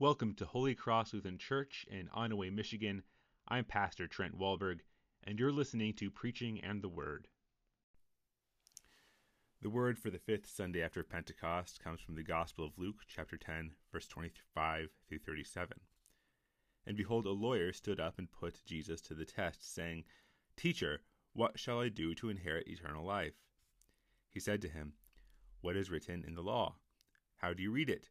Welcome to Holy Cross Lutheran Church in Onaway, Michigan. I'm Pastor Trent Wahlberg, and you're listening to Preaching and the Word. The word for the fifth Sunday after Pentecost comes from the Gospel of Luke, chapter 10, verse 25 through 37. And behold, a lawyer stood up and put Jesus to the test, saying, Teacher, what shall I do to inherit eternal life? He said to him, What is written in the law? How do you read it?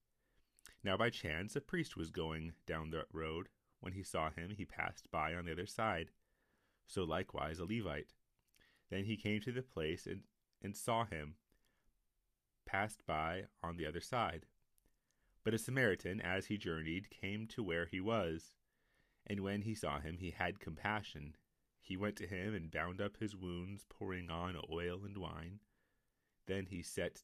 Now by chance a priest was going down the road. When he saw him, he passed by on the other side. So likewise a Levite. Then he came to the place and, and saw him, passed by on the other side. But a Samaritan, as he journeyed, came to where he was. And when he saw him, he had compassion. He went to him and bound up his wounds, pouring on oil and wine. Then he set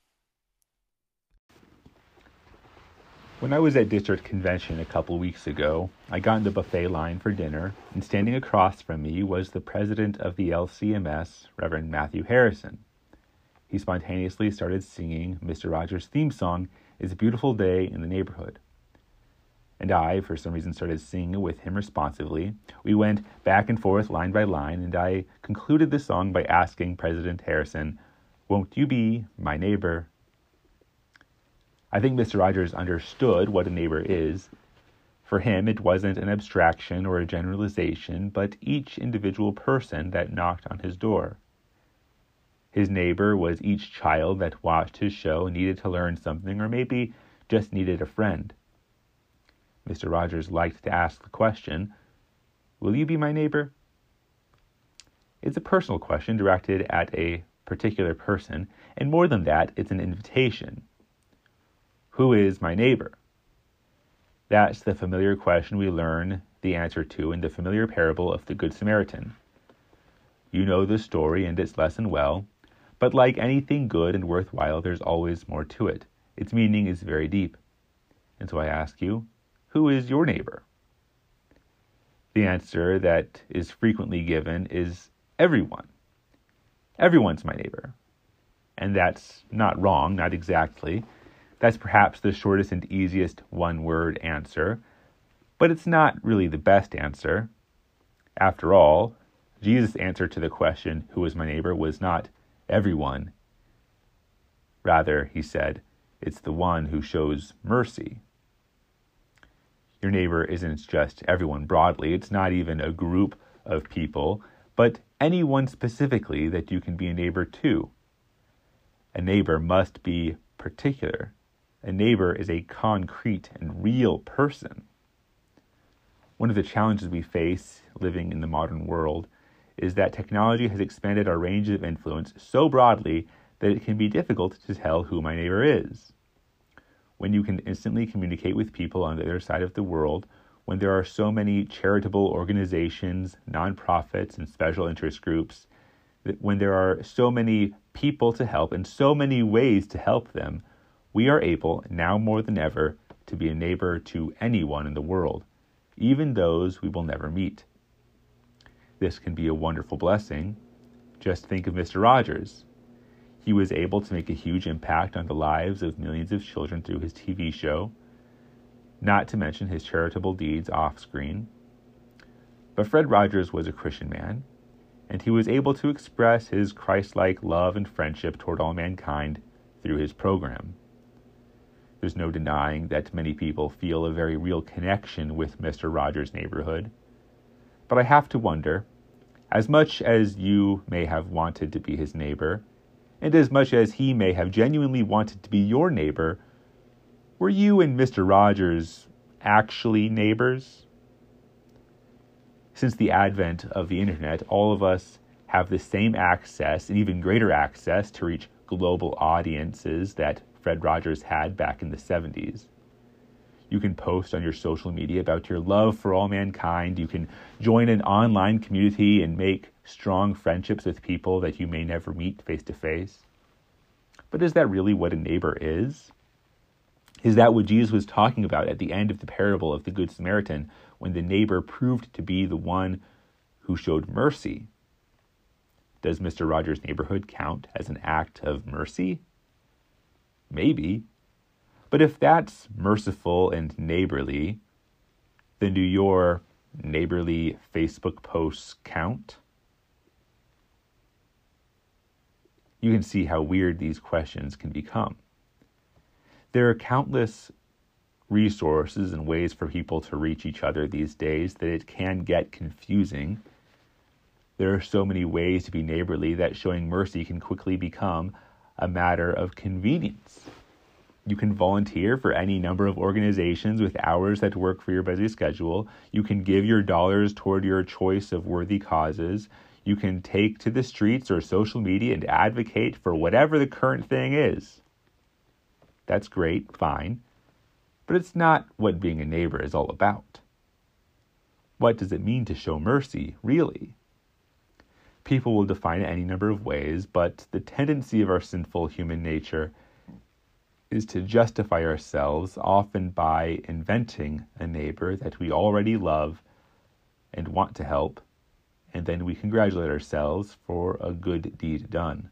When I was at district convention a couple weeks ago, I got in the buffet line for dinner, and standing across from me was the president of the LCMS, Reverend Matthew Harrison. He spontaneously started singing Mr. Rogers' theme song, It's a Beautiful Day in the Neighborhood. And I, for some reason, started singing with him responsively. We went back and forth line by line, and I concluded the song by asking President Harrison, Won't you be my neighbor? I think Mr. Rogers understood what a neighbor is. For him, it wasn't an abstraction or a generalization, but each individual person that knocked on his door. His neighbor was each child that watched his show needed to learn something, or maybe just needed a friend. Mr. Rogers liked to ask the question, Will you be my neighbor? It's a personal question directed at a particular person, and more than that, it's an invitation. Who is my neighbor? That's the familiar question we learn the answer to in the familiar parable of the Good Samaritan. You know the story and its lesson well, but like anything good and worthwhile, there's always more to it. Its meaning is very deep. And so I ask you, who is your neighbor? The answer that is frequently given is everyone. Everyone's my neighbor. And that's not wrong, not exactly. That's perhaps the shortest and easiest one word answer, but it's not really the best answer. After all, Jesus' answer to the question, Who is my neighbor? was not everyone. Rather, he said, It's the one who shows mercy. Your neighbor isn't just everyone broadly, it's not even a group of people, but anyone specifically that you can be a neighbor to. A neighbor must be particular. A neighbor is a concrete and real person. One of the challenges we face living in the modern world is that technology has expanded our range of influence so broadly that it can be difficult to tell who my neighbor is. When you can instantly communicate with people on the other side of the world, when there are so many charitable organizations, nonprofits, and special interest groups, when there are so many people to help and so many ways to help them, we are able, now more than ever, to be a neighbor to anyone in the world, even those we will never meet. This can be a wonderful blessing. Just think of Mr. Rogers. He was able to make a huge impact on the lives of millions of children through his TV show, not to mention his charitable deeds off screen. But Fred Rogers was a Christian man, and he was able to express his Christ like love and friendship toward all mankind through his program. There's no denying that many people feel a very real connection with Mr. Rogers' neighborhood. But I have to wonder as much as you may have wanted to be his neighbor, and as much as he may have genuinely wanted to be your neighbor, were you and Mr. Rogers actually neighbors? Since the advent of the internet, all of us have the same access and even greater access to reach global audiences that Fred Rogers had back in the 70s. You can post on your social media about your love for all mankind. You can join an online community and make strong friendships with people that you may never meet face to face. But is that really what a neighbor is? Is that what Jesus was talking about at the end of the parable of the Good Samaritan when the neighbor proved to be the one who showed mercy? Does Mr. Rogers' neighborhood count as an act of mercy? Maybe. But if that's merciful and neighborly, then do your neighborly Facebook posts count? You can see how weird these questions can become. There are countless resources and ways for people to reach each other these days that it can get confusing. There are so many ways to be neighborly that showing mercy can quickly become a matter of convenience. You can volunteer for any number of organizations with hours that work for your busy schedule. You can give your dollars toward your choice of worthy causes. You can take to the streets or social media and advocate for whatever the current thing is. That's great, fine. But it's not what being a neighbor is all about. What does it mean to show mercy, really? People will define it any number of ways, but the tendency of our sinful human nature is to justify ourselves, often by inventing a neighbor that we already love and want to help, and then we congratulate ourselves for a good deed done.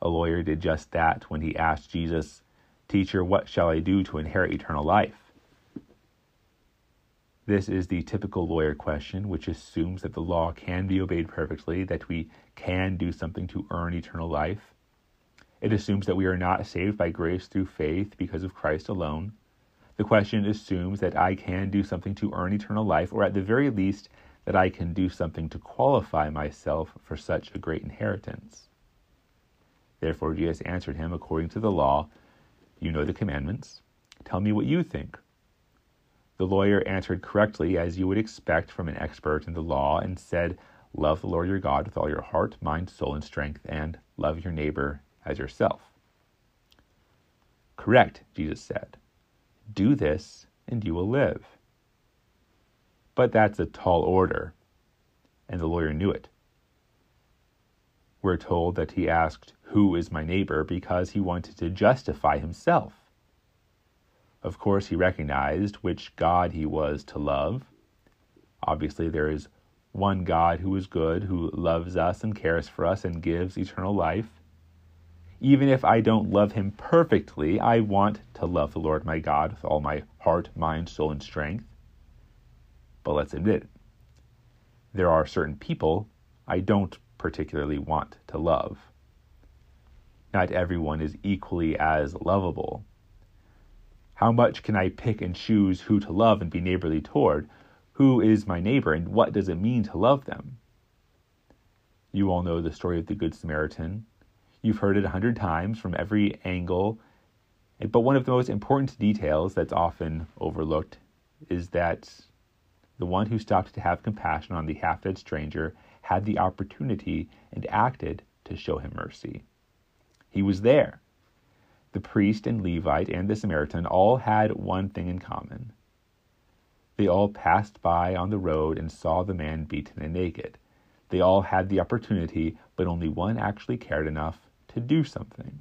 A lawyer did just that when he asked Jesus, Teacher, what shall I do to inherit eternal life? This is the typical lawyer question, which assumes that the law can be obeyed perfectly, that we can do something to earn eternal life. It assumes that we are not saved by grace through faith because of Christ alone. The question assumes that I can do something to earn eternal life, or at the very least, that I can do something to qualify myself for such a great inheritance. Therefore, Jesus answered him according to the law You know the commandments. Tell me what you think. The lawyer answered correctly, as you would expect from an expert in the law, and said, Love the Lord your God with all your heart, mind, soul, and strength, and love your neighbor as yourself. Correct, Jesus said. Do this, and you will live. But that's a tall order, and the lawyer knew it. We're told that he asked, Who is my neighbor? because he wanted to justify himself. Of course, he recognized which God he was to love. Obviously, there is one God who is good, who loves us and cares for us and gives eternal life. Even if I don't love him perfectly, I want to love the Lord my God with all my heart, mind, soul, and strength. But let's admit. There are certain people I don't particularly want to love. Not everyone is equally as lovable. How much can I pick and choose who to love and be neighborly toward? Who is my neighbor and what does it mean to love them? You all know the story of the Good Samaritan. You've heard it a hundred times from every angle. But one of the most important details that's often overlooked is that the one who stopped to have compassion on the half dead stranger had the opportunity and acted to show him mercy. He was there. The priest and Levite and the Samaritan all had one thing in common. They all passed by on the road and saw the man beaten and naked. They all had the opportunity, but only one actually cared enough to do something.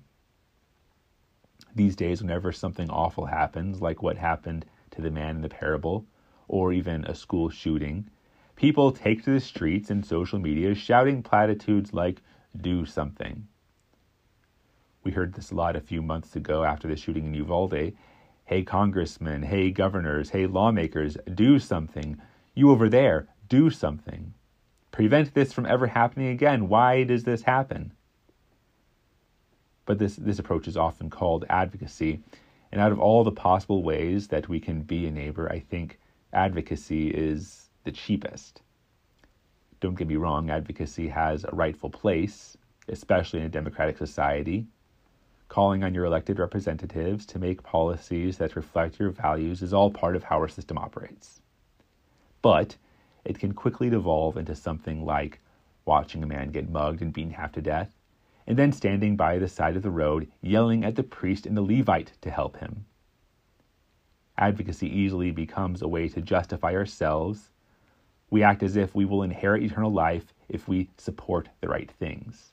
These days, whenever something awful happens, like what happened to the man in the parable, or even a school shooting, people take to the streets and social media shouting platitudes like, do something. We heard this a lot a few months ago after the shooting in Uvalde. Hey, congressmen, hey, governors, hey, lawmakers, do something. You over there, do something. Prevent this from ever happening again. Why does this happen? but this, this approach is often called advocacy. And out of all the possible ways that we can be a neighbor, I think advocacy is the cheapest. Don't get me wrong, advocacy has a rightful place, especially in a democratic society. Calling on your elected representatives to make policies that reflect your values is all part of how our system operates. But it can quickly devolve into something like watching a man get mugged and beaten half to death, and then standing by the side of the road yelling at the priest and the Levite to help him. Advocacy easily becomes a way to justify ourselves. We act as if we will inherit eternal life if we support the right things.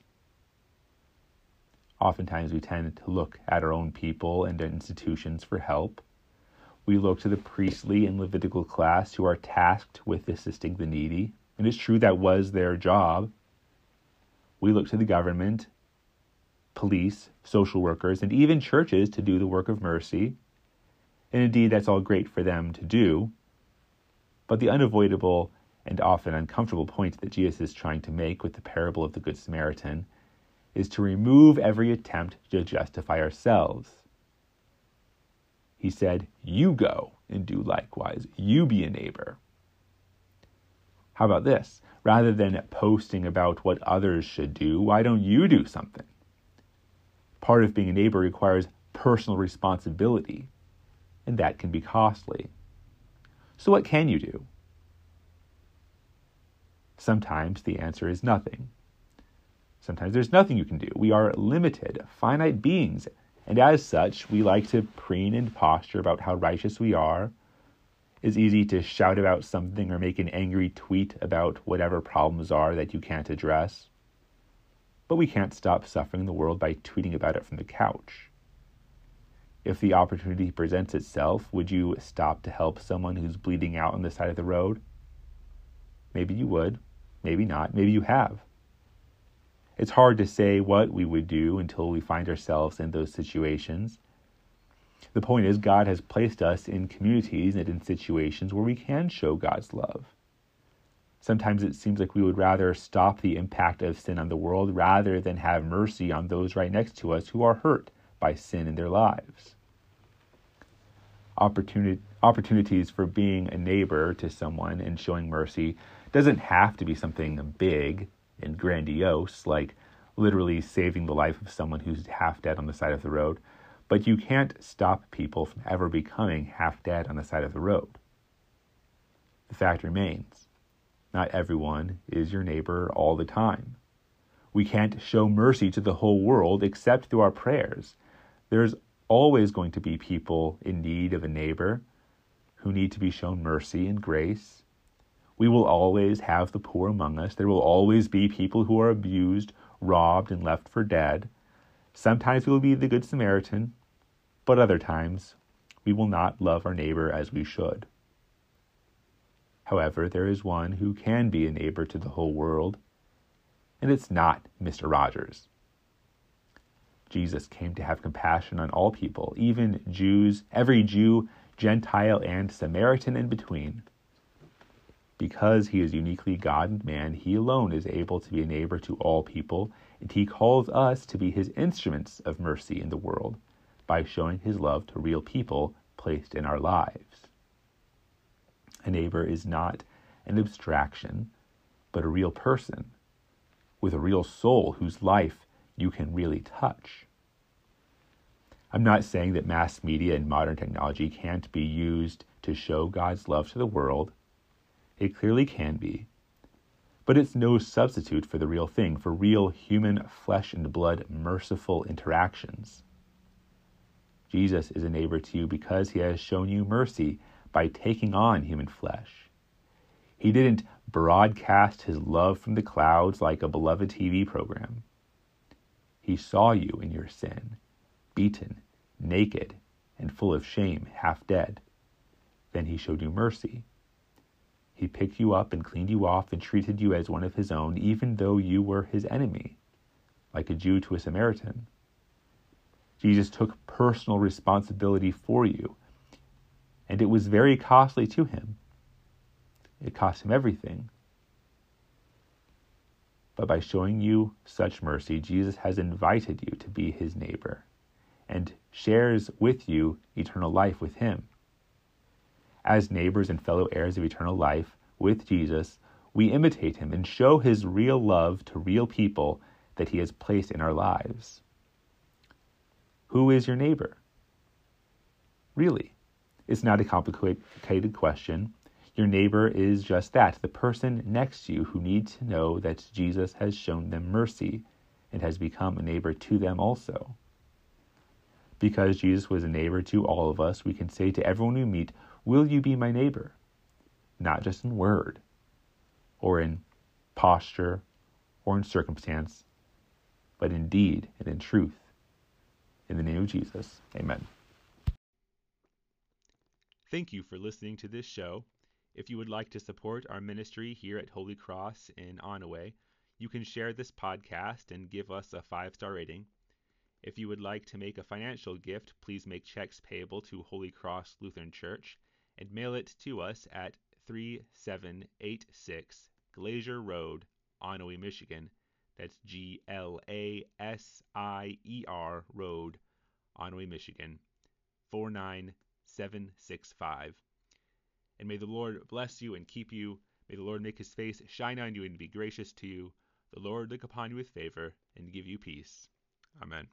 Oftentimes, we tend to look at our own people and institutions for help. We look to the priestly and Levitical class who are tasked with assisting the needy. And it's true that was their job. We look to the government, police, social workers, and even churches to do the work of mercy. And indeed, that's all great for them to do. But the unavoidable and often uncomfortable point that Jesus is trying to make with the parable of the Good Samaritan is to remove every attempt to justify ourselves. He said, You go and do likewise. You be a neighbor. How about this? Rather than posting about what others should do, why don't you do something? Part of being a neighbor requires personal responsibility, and that can be costly. So, what can you do? Sometimes the answer is nothing. Sometimes there's nothing you can do. We are limited, finite beings, and as such, we like to preen and posture about how righteous we are. It's easy to shout about something or make an angry tweet about whatever problems are that you can't address. But we can't stop suffering in the world by tweeting about it from the couch. If the opportunity presents itself, would you stop to help someone who's bleeding out on the side of the road? Maybe you would, maybe not, maybe you have. It's hard to say what we would do until we find ourselves in those situations. The point is, God has placed us in communities and in situations where we can show God's love. Sometimes it seems like we would rather stop the impact of sin on the world rather than have mercy on those right next to us who are hurt by sin in their lives. Opportunity, opportunities for being a neighbor to someone and showing mercy doesn't have to be something big and grandiose, like literally saving the life of someone who's half dead on the side of the road, but you can't stop people from ever becoming half dead on the side of the road. The fact remains not everyone is your neighbor all the time. We can't show mercy to the whole world except through our prayers. There's always going to be people in need of a neighbor who need to be shown mercy and grace. We will always have the poor among us. There will always be people who are abused, robbed, and left for dead. Sometimes we will be the Good Samaritan, but other times we will not love our neighbor as we should. However, there is one who can be a neighbor to the whole world, and it's not Mr. Rogers. Jesus came to have compassion on all people, even Jews, every Jew, Gentile, and Samaritan in between. Because he is uniquely God and man, he alone is able to be a neighbor to all people, and he calls us to be his instruments of mercy in the world by showing his love to real people placed in our lives. A neighbor is not an abstraction, but a real person with a real soul whose life you can really touch. I'm not saying that mass media and modern technology can't be used to show God's love to the world it clearly can be. But it's no substitute for the real thing, for real human flesh and blood merciful interactions. Jesus is a neighbor to you because he has shown you mercy by taking on human flesh. He didn't broadcast his love from the clouds like a beloved TV program. He saw you in your sin, beaten, naked, and full of shame, half dead. Then he showed you mercy he picked you up and cleaned you off and treated you as one of his own, even though you were his enemy, like a Jew to a Samaritan. Jesus took personal responsibility for you, and it was very costly to him. It cost him everything. But by showing you such mercy, Jesus has invited you to be his neighbor and shares with you eternal life with him. As neighbors and fellow heirs of eternal life, with Jesus, we imitate him and show his real love to real people that he has placed in our lives. Who is your neighbor? Really, it's not a complicated question. Your neighbor is just that the person next to you who needs to know that Jesus has shown them mercy and has become a neighbor to them also. Because Jesus was a neighbor to all of us, we can say to everyone we meet, Will you be my neighbor? Not just in word, or in posture, or in circumstance, but in deed and in truth. In the name of Jesus, amen. Thank you for listening to this show. If you would like to support our ministry here at Holy Cross in Onaway, you can share this podcast and give us a five star rating. If you would like to make a financial gift, please make checks payable to Holy Cross Lutheran Church and mail it to us at 3786 Glasier Road, Onaway, Michigan. That's G L A S I E R Road, Onaway, Michigan 49765. And may the Lord bless you and keep you. May the Lord make his face shine on you and be gracious to you. The Lord look upon you with favor and give you peace. Amen.